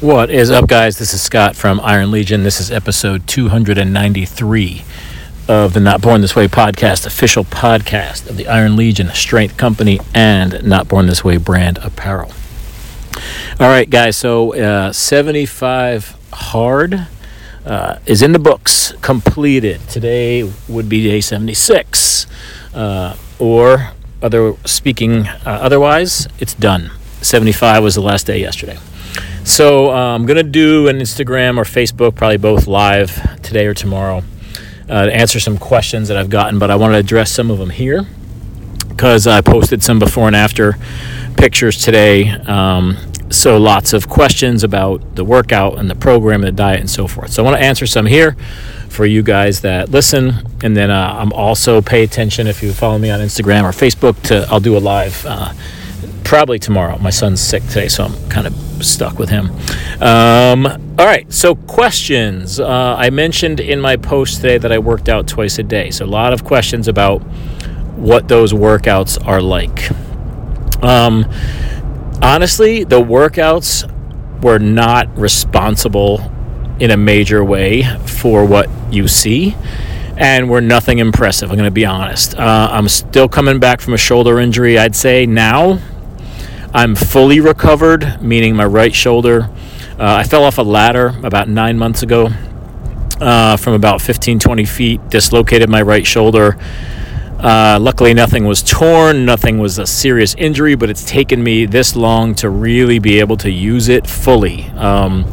What is up, guys? This is Scott from Iron Legion. This is episode 293 of the Not Born This Way podcast, official podcast of the Iron Legion Strength Company and Not Born This Way brand apparel. All right, guys, so uh, 75 hard uh, is in the books, completed. Today would be day 76. Uh, or, other speaking uh, otherwise, it's done. 75 was the last day yesterday. So uh, I'm to do an Instagram or Facebook, probably both live today or tomorrow, uh, to answer some questions that I've gotten, but I want to address some of them here because I posted some before and after pictures today. Um, so lots of questions about the workout and the program and the diet and so forth. So I want to answer some here for you guys that listen, and then uh, I'm also pay attention if you follow me on Instagram or Facebook. To I'll do a live. Probably tomorrow. My son's sick today, so I'm kind of stuck with him. Um, all right, so questions. Uh, I mentioned in my post today that I worked out twice a day, so a lot of questions about what those workouts are like. Um, honestly, the workouts were not responsible in a major way for what you see and were nothing impressive. I'm going to be honest. Uh, I'm still coming back from a shoulder injury. I'd say now I'm fully recovered, meaning my right shoulder. Uh, I fell off a ladder about nine months ago uh, from about 15, 20 feet, dislocated my right shoulder. Uh, luckily, nothing was torn, nothing was a serious injury, but it's taken me this long to really be able to use it fully. Um,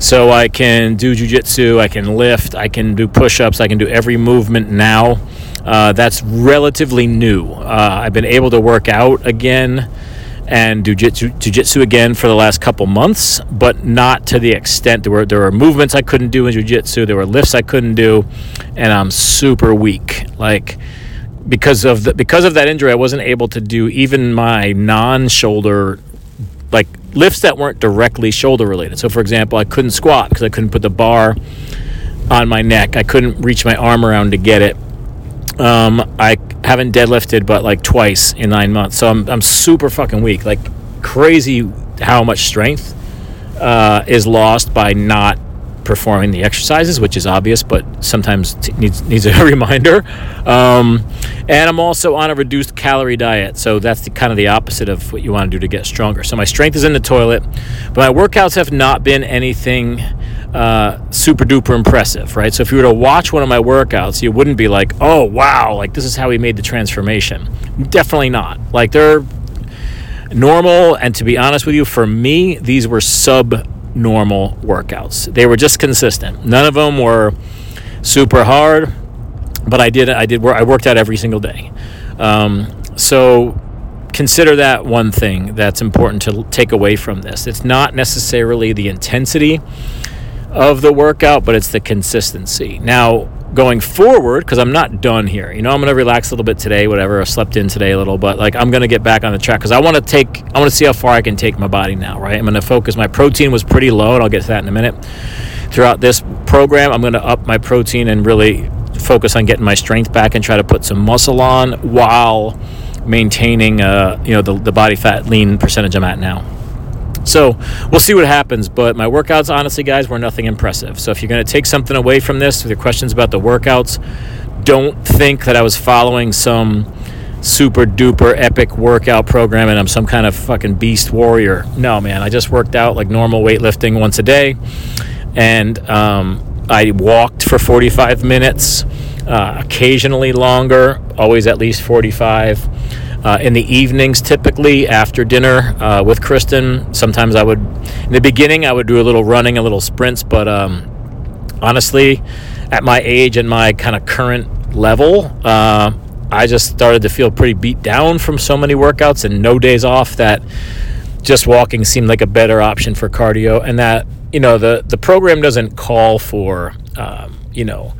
so I can do jujitsu, I can lift, I can do push ups, I can do every movement now. Uh, that's relatively new. Uh, I've been able to work out again and do jiu-jitsu again for the last couple months, but not to the extent there were there were movements I couldn't do in jiu-jitsu, there were lifts I couldn't do, and I'm super weak. Like because of the, because of that injury, I wasn't able to do even my non-shoulder like lifts that weren't directly shoulder related. So for example, I couldn't squat because I couldn't put the bar on my neck. I couldn't reach my arm around to get it. Um, I haven't deadlifted but like twice in nine months, so I'm I'm super fucking weak. Like crazy how much strength uh, is lost by not performing the exercises, which is obvious, but sometimes t- needs needs a reminder. Um, and I'm also on a reduced calorie diet, so that's the, kind of the opposite of what you want to do to get stronger. So my strength is in the toilet, but my workouts have not been anything uh, super duper impressive, right? So if you were to watch one of my workouts, you wouldn't be like, oh, wow, like this is how he made the transformation. Definitely not. Like they're normal, and to be honest with you, for me, these were sub normal workouts. They were just consistent. None of them were super hard, but I did I did I worked out every single day. Um, so consider that one thing that's important to take away from this. It's not necessarily the intensity of the workout, but it's the consistency. Now, going forward, because I'm not done here, you know, I'm going to relax a little bit today, whatever. I slept in today a little, but like I'm going to get back on the track because I want to take, I want to see how far I can take my body now, right? I'm going to focus. My protein was pretty low, and I'll get to that in a minute. Throughout this program, I'm going to up my protein and really focus on getting my strength back and try to put some muscle on while maintaining, uh, you know, the, the body fat lean percentage I'm at now. So we'll see what happens. But my workouts, honestly, guys, were nothing impressive. So if you're going to take something away from this with your questions about the workouts, don't think that I was following some super duper epic workout program and I'm some kind of fucking beast warrior. No, man, I just worked out like normal weightlifting once a day. And um, I walked for 45 minutes, uh, occasionally longer, always at least 45 uh, in the evenings, typically after dinner uh, with Kristen. Sometimes I would, in the beginning, I would do a little running, a little sprints, but um, honestly, at my age and my kind of current level, uh, I just started to feel pretty beat down from so many workouts and no days off that just walking seemed like a better option for cardio. And that, you know, the, the program doesn't call for, um, you know,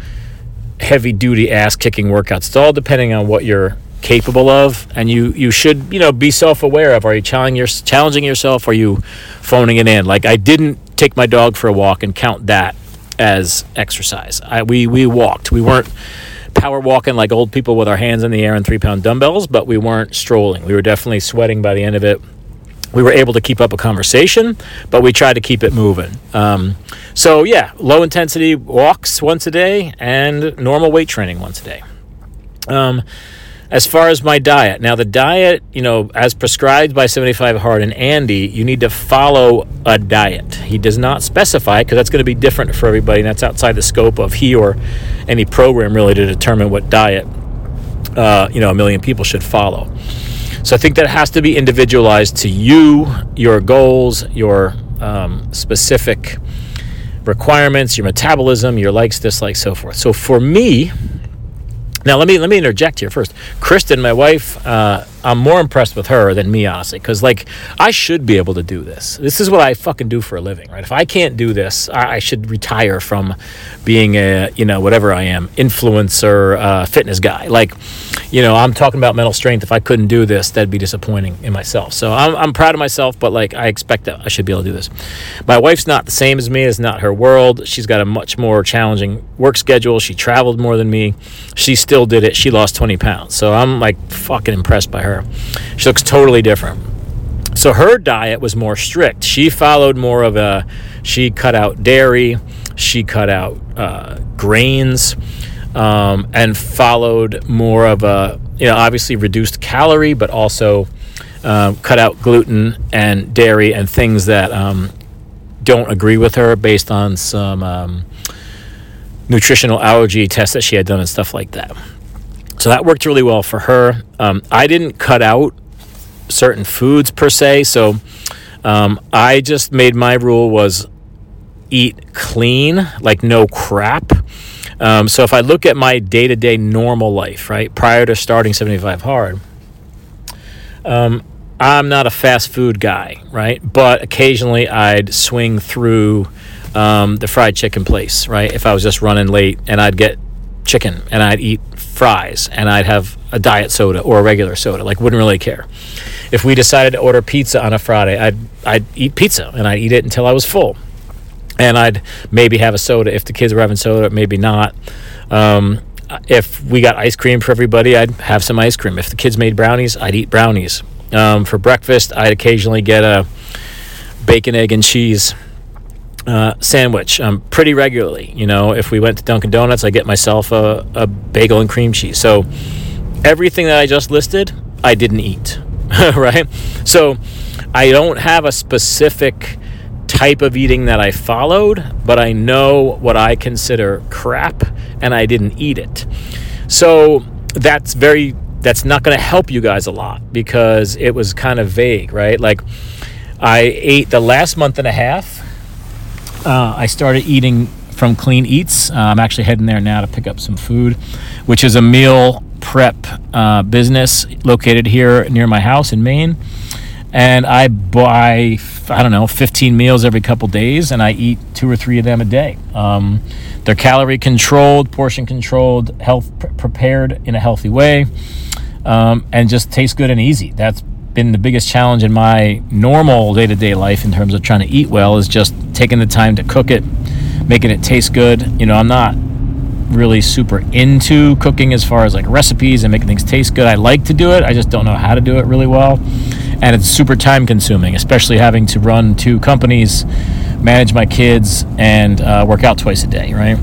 heavy duty ass kicking workouts. It's all depending on what you're capable of and you you should you know be self-aware of are you challenging, your, challenging yourself? Are you phoning it in? Like i didn't take my dog for a walk and count that as exercise. I, we we walked. We weren't power walking like old people with our hands in the air and three pound dumbbells but we weren't strolling. We were definitely sweating by the end of it. We were able to keep up a conversation, but we tried to keep it moving. Um, so, yeah, low intensity walks once a day and normal weight training once a day. Um, as far as my diet, now the diet, you know, as prescribed by 75 Hard and Andy, you need to follow a diet. He does not specify because that's going to be different for everybody, and that's outside the scope of he or any program really to determine what diet, uh, you know, a million people should follow. So I think that has to be individualized to you, your goals, your um, specific requirements, your metabolism, your likes, dislikes, so forth. So for me, now let me let me interject here first. Kristen, my wife, uh, I'm more impressed with her than me, honestly, because like I should be able to do this. This is what I fucking do for a living, right? If I can't do this, I, I should retire from being a you know whatever I am, influencer, uh, fitness guy. Like, you know, I'm talking about mental strength. If I couldn't do this, that'd be disappointing in myself. So I'm I'm proud of myself, but like I expect that I should be able to do this. My wife's not the same as me. It's not her world. She's got a much more challenging work schedule. She traveled more than me. She still did it. She lost 20 pounds. So I'm like fucking impressed by her her. She looks totally different. So her diet was more strict. She followed more of a, she cut out dairy, she cut out uh, grains, um, and followed more of a, you know, obviously reduced calorie, but also um, cut out gluten and dairy and things that um, don't agree with her based on some um, nutritional allergy tests that she had done and stuff like that. That worked really well for her. Um, I didn't cut out certain foods per se, so um, I just made my rule was eat clean, like no crap. Um, so if I look at my day to day normal life, right, prior to starting 75 Hard, um, I'm not a fast food guy, right? But occasionally I'd swing through um, the fried chicken place, right? If I was just running late and I'd get chicken and I'd eat fries and I'd have a diet soda or a regular soda. Like, wouldn't really care. If we decided to order pizza on a Friday, I'd I'd eat pizza and I'd eat it until I was full, and I'd maybe have a soda if the kids were having soda, maybe not. Um, if we got ice cream for everybody, I'd have some ice cream. If the kids made brownies, I'd eat brownies. Um, for breakfast, I'd occasionally get a bacon, egg, and cheese uh, sandwich um, pretty regularly. You know, if we went to Dunkin' Donuts, I get myself a, a bagel and cream cheese. So everything that I just listed, I didn't eat, right? So I don't have a specific type of eating that I followed, but I know what I consider crap and I didn't eat it. So that's very that's not going to help you guys a lot because it was kind of vague, right? Like I ate the last month and a half uh, I started eating from Clean Eats. Uh, I'm actually heading there now to pick up some food, which is a meal prep uh, business located here near my house in Maine. And I buy, I don't know, 15 meals every couple days, and I eat two or three of them a day. Um, they're calorie controlled, portion controlled, health prepared in a healthy way, um, and just taste good and easy. That's been the biggest challenge in my normal day to day life in terms of trying to eat well is just taking the time to cook it, making it taste good. You know, I'm not really super into cooking as far as like recipes and making things taste good. I like to do it, I just don't know how to do it really well. And it's super time consuming, especially having to run two companies, manage my kids, and uh, work out twice a day, right?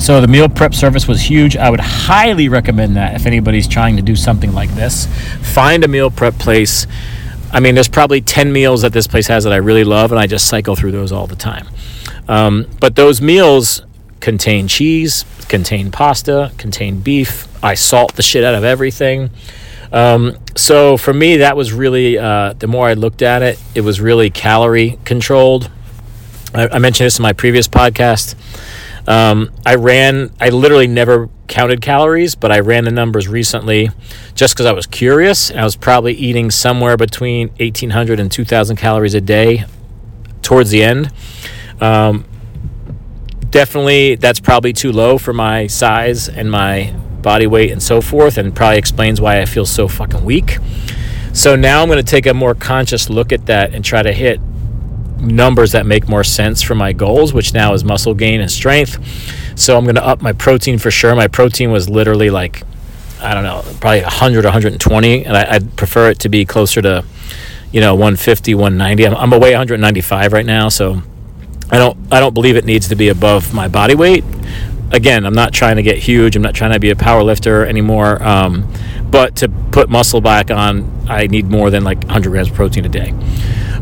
So the meal prep service was huge. I would highly recommend that if anybody's trying to do something like this. Find a meal prep place. I mean, there's probably 10 meals that this place has that I really love, and I just cycle through those all the time. Um, but those meals contain cheese, contain pasta, contain beef. I salt the shit out of everything. Um, so for me, that was really, uh, the more I looked at it, it was really calorie controlled. I, I mentioned this in my previous podcast. Um, I ran, I literally never counted calories, but I ran the numbers recently just because I was curious. I was probably eating somewhere between 1,800 and 2,000 calories a day towards the end. Um, definitely, that's probably too low for my size and my body weight and so forth, and probably explains why I feel so fucking weak. So now I'm going to take a more conscious look at that and try to hit numbers that make more sense for my goals, which now is muscle gain and strength. So I'm going to up my protein for sure. My protein was literally like, I don't know, probably 100, 120, and I, would prefer it to be closer to, you know 150, 190. I'm, I'm away 195 right now, so I don't I don't believe it needs to be above my body weight. Again, I'm not trying to get huge. I'm not trying to be a power lifter anymore. Um, but to put muscle back on, I need more than like 100 grams of protein a day.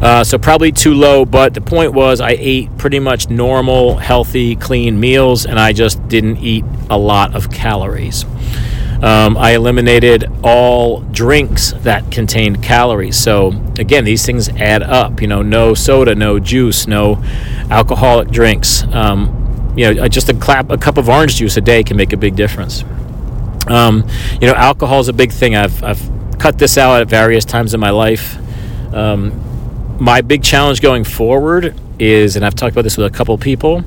Uh, so probably too low. But the point was, I ate pretty much normal, healthy, clean meals, and I just didn't eat a lot of calories. Um, I eliminated all drinks that contained calories. So again, these things add up. You know, no soda, no juice, no alcoholic drinks. Um, you know, just a, clap, a cup of orange juice a day can make a big difference. Um, you know, alcohol is a big thing. I've, I've cut this out at various times in my life. Um, my big challenge going forward is, and I've talked about this with a couple people,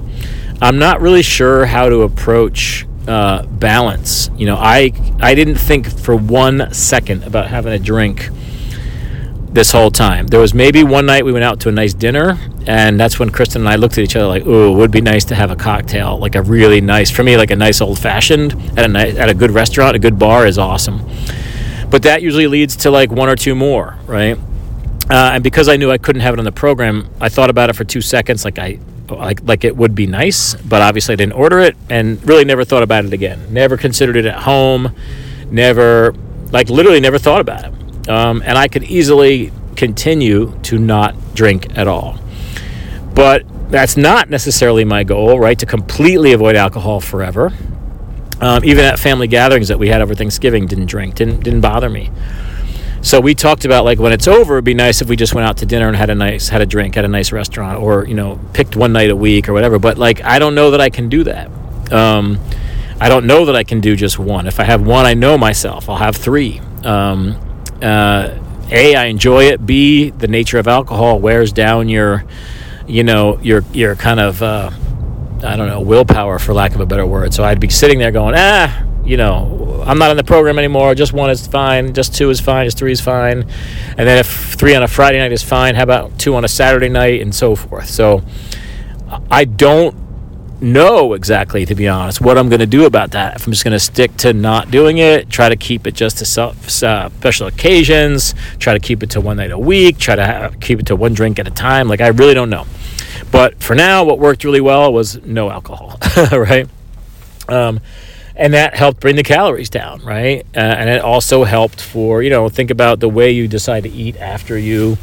I'm not really sure how to approach uh, balance. You know, I I didn't think for one second about having a drink this whole time. There was maybe one night we went out to a nice dinner, and that's when Kristen and I looked at each other like, "Ooh, it would be nice to have a cocktail, like a really nice for me, like a nice old fashioned at a nice, at a good restaurant, a good bar is awesome." But that usually leads to like one or two more, right? Uh, and because I knew I couldn't have it on the program, I thought about it for two seconds, like I like like it would be nice, but obviously I didn't order it and really never thought about it again. Never considered it at home. Never like literally never thought about it. Um, and I could easily continue to not drink at all. But that's not necessarily my goal, right? To completely avoid alcohol forever. Um, even at family gatherings that we had over Thanksgiving, didn't drink, didn't didn't bother me. So we talked about like when it's over, it'd be nice if we just went out to dinner and had a nice had a drink at a nice restaurant, or you know picked one night a week or whatever. But like I don't know that I can do that. Um, I don't know that I can do just one. If I have one, I know myself. I'll have three. Um, uh, a, I enjoy it. B, the nature of alcohol wears down your, you know, your your kind of uh, I don't know willpower, for lack of a better word. So I'd be sitting there going, ah, you know, I'm not in the program anymore. Just one is fine. Just two is fine. Just three is fine. And then if three on a Friday night is fine, how about two on a Saturday night and so forth? So I don't know exactly, to be honest, what I'm going to do about that. If I'm just going to stick to not doing it, try to keep it just to self, uh, special occasions, try to keep it to one night a week, try to have, keep it to one drink at a time. Like, I really don't know. But for now, what worked really well was no alcohol, right? Um, and that helped bring the calories down, right? Uh, and it also helped for you know think about the way you decide to eat after you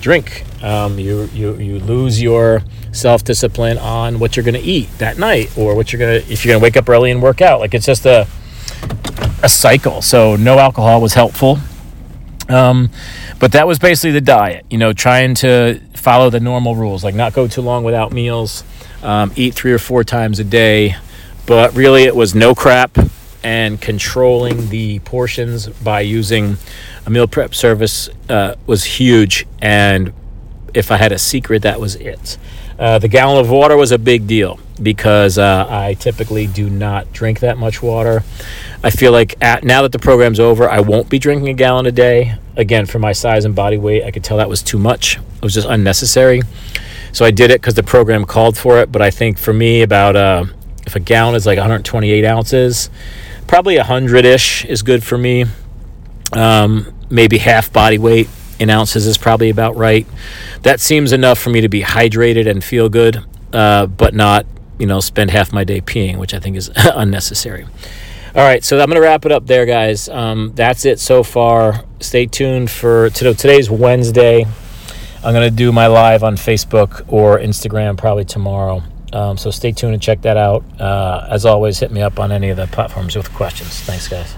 drink. Um, you you you lose your self discipline on what you're going to eat that night, or what you're gonna if you're going to wake up early and work out. Like it's just a a cycle. So no alcohol was helpful. Um, but that was basically the diet, you know, trying to follow the normal rules, like not go too long without meals, um, eat three or four times a day, but really, it was no crap and controlling the portions by using a meal prep service uh, was huge. And if I had a secret, that was it. Uh, the gallon of water was a big deal because uh, I typically do not drink that much water. I feel like at, now that the program's over, I won't be drinking a gallon a day. Again, for my size and body weight, I could tell that was too much. It was just unnecessary. So I did it because the program called for it. But I think for me, about uh, a gallon is like 128 ounces, probably 100 ish is good for me. Um, maybe half body weight in ounces is probably about right. That seems enough for me to be hydrated and feel good, uh, but not, you know, spend half my day peeing, which I think is unnecessary. All right, so I'm going to wrap it up there, guys. Um, that's it so far. Stay tuned for today's Wednesday. I'm going to do my live on Facebook or Instagram probably tomorrow. Um, so stay tuned and check that out. Uh, as always, hit me up on any of the platforms with questions. Thanks, guys.